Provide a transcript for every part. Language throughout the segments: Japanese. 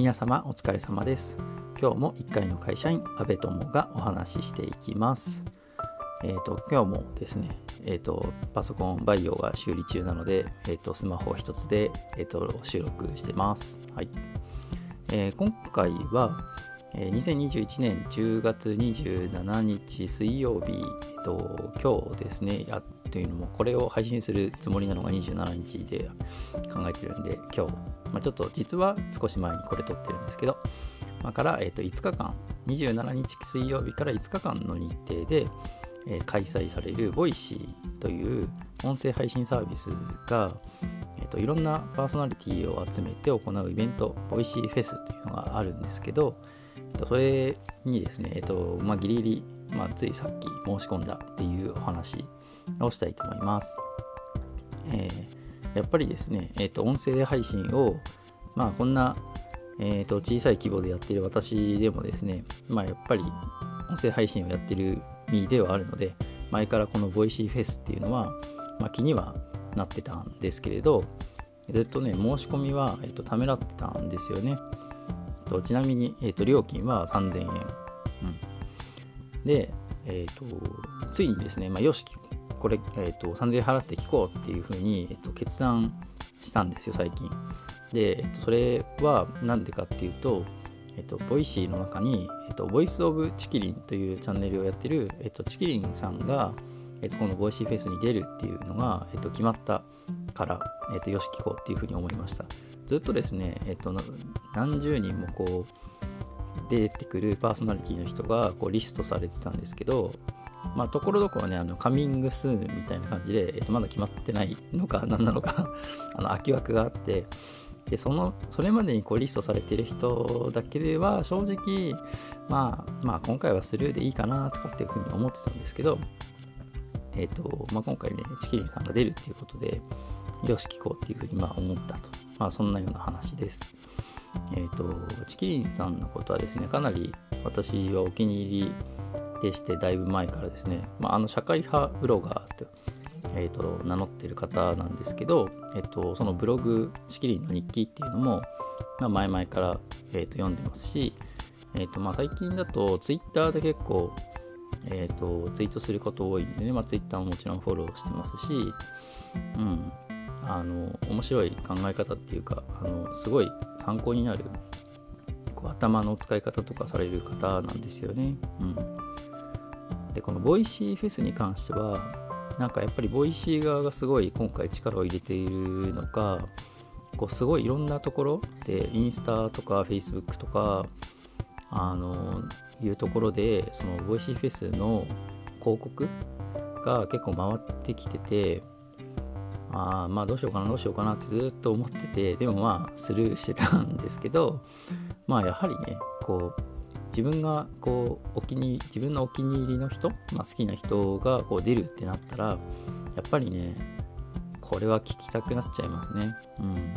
皆様お疲れ様です。今日も1階の会社員阿部友がお話ししていきます。えっ、ー、と今日もですねえっ、ー、とパソコンバイオが修理中なのでえっ、ー、とスマホ一つでえっ、と収録してます。はい、え今回は2021年10月27日水曜日、えっと、今日ですね、やというのも、これを配信するつもりなのが27日で考えてるんで、今日、まあ、ちょっと実は少し前にこれ撮ってるんですけど、まあ、から、えっと、5日間、27日水曜日から5日間の日程で、えー、開催される voicy という音声配信サービスが、えっと、いろんなパーソナリティを集めて行うイベント、voicy フェスというのがあるんですけど、えー、とそれにですね、えっと、まあ、ギリギリ、まあ、ついさっき申し込んだっていうお話をしたいと思います。えー、やっぱりですね、えっと、音声配信を、まあ、こんな、えっと、小さい規模でやってる私でもですね、まあ、やっぱり音声配信をやってる身ではあるので、前からこのボイシーフェスっていうのは、まあ、気にはなってたんですけれど、ずっとね、申し込みは、えっと、ためらってたんですよね。とちなみに、えーと、料金は3000円。うん、で、えーと、ついにですね、まあ、よし、これ、えーと、3000円払って聞こうっていうふうに、えー、と決断したんですよ、最近。で、えー、とそれは何でかっていうと、えっ、ー、と、ボイシーの中に、えっ、ー、と、ボイスオブチキリンというチャンネルをやってる、えっ、ー、と、チキリンさんが、えっ、と、このボイシーフェスに出るっていうのが、えっ、と、決まったから、えっ、と、よし聞こうっていうふうに思いました。ずっとですね、えっと、何十人もこう、出てくるパーソナリティの人がこうリストされてたんですけど、まあ、ところどころね、あの、カミングスーンみたいな感じで、えっと、まだ決まってないのか 何なのか あの、空き枠があって、で、その、それまでにこうリストされてる人だけでは、正直、まあ、まあ、今回はスルーでいいかなとかっていうふうに思ってたんですけど、えっ、と、まあ、今回ね、チキリンさんが出るっていうことで、よし、聞こうっていうふうにまあ思ったと。まあそんなような話です。えっ、ー、と、チキリンさんのことはですね、かなり私はお気に入りでして、だいぶ前からですね、まあ、あの社会派ブロガーって、えーと、名乗ってる方なんですけど、えーと、そのブログ、チキリンの日記っていうのも、まあ、前々から、えーと、読んでますし、えーとまあ、最近だとツイッターで結構、えー、とツイートすること多いんでね、まあ、ツイッターももちろんフォローしてますし、うん、あの面白い考え方っていうかあのすごい参考になるこう頭の使い方とかされる方なんですよね。うん、でこのボイシーフェスに関してはなんかやっぱりボイシー側がすごい今回力を入れているのかこうすごいいろんなところでインスタとかフェイスブックとかあのいうところでそのボイシーフェスの広告が結構回ってきててあまあどうしようかなどうしようかなってずっと思っててでもまあスルーしてたんですけどまあやはりねこう自分がこうお気に自分のお気に入りの人、まあ、好きな人がこう出るってなったらやっぱりねこれは聞きたくなっちゃいますね。うん。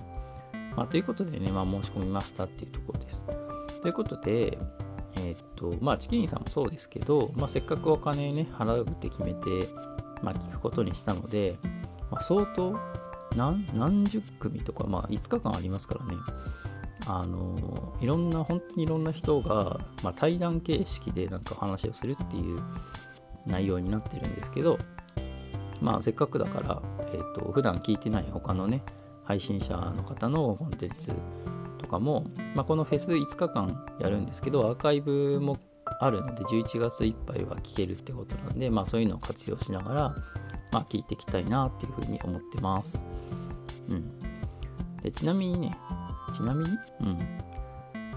まあということでね、まあ、申し込みましたっていうところです。ということでえー、っとまあチキンさんもそうですけど、まあ、せっかくお金ね払うって決めてまあ聞くことにしたのでまあ、相当何何十組とか、まあ、5日間ありますからね。あのいろんな本当にいろんな人が、まあ、対談形式でなんか話をするっていう内容になってるんですけどまあせっかくだから、えーと、普段聞いてない他のね配信者の方のコンテンツとかも、まあ、このフェス5日間やるんですけどアーカイブもあるので11月いっぱいは聞けるってことなんで、まあ、そういうのを活用しながらまあ、聞いていきたいなっていうふうに思ってます。うん。でちなみにね、ちなみに、うん。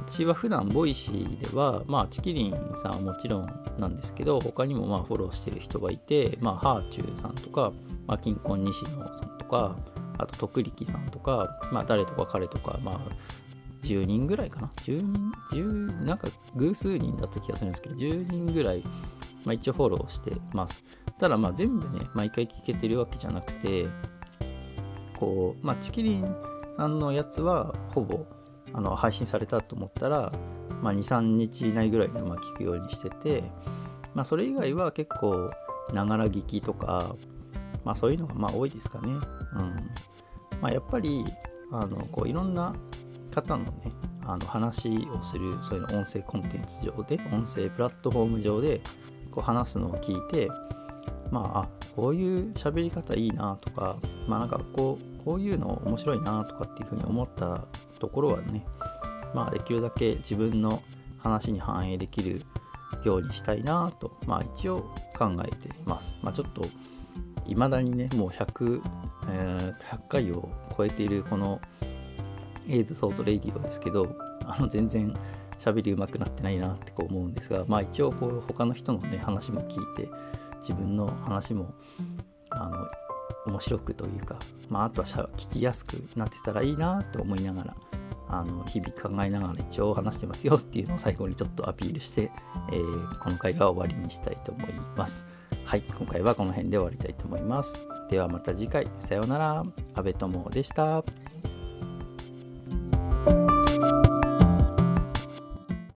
私は普段、ボイシーでは、まあ、チキリンさんはもちろんなんですけど、他にもまあフォローしてる人がいて、まあ、はあちゅうさんとか、まあ、金婚西野さんとか、あと、徳力さんとか、まあ、誰とか彼とか、まあ、10人ぐらいかな ?10 人 ?10、なんか偶数人だった気がするんですけど、10人ぐらい、まあ、一応フォローしてます。ただまあ全部ね、毎回聞けてるわけじゃなくて、こう、まあチキリンさんのやつはほぼあの配信されたと思ったら、まあ2、3日以内ぐらいにまあ聞くようにしてて、まあそれ以外は結構、ながら聞きとか、まあそういうのがまあ多いですかね。うん。まあやっぱり、あの、こういろんな方のね、あの話をするそういうの音声コンテンツ上で音声プラットフォーム上でこう話すのを聞いてまあこういう喋り方いいなとかまあなんかこうこういうの面白いなとかっていうふうに思ったところはねまあできるだけ自分の話に反映できるようにしたいなとまあ一応考えてます。まあちょっと未だにねもう100、えー、100回を超えているこのエイズソートレイディオですけどあの全然喋り上手くなってないなってこう思うんですがまあ一応こう他の人のね話も聞いて自分の話もあの面白くというか、まあ、あとは聞きやすくなってたらいいなと思いながらあの日々考えながら一応話してますよっていうのを最後にちょっとアピールして、えー、この回は終わりにしたいと思います。はい、今回はこの辺で終わりたいと思います。ではまた次回、さようなら。阿部友でした。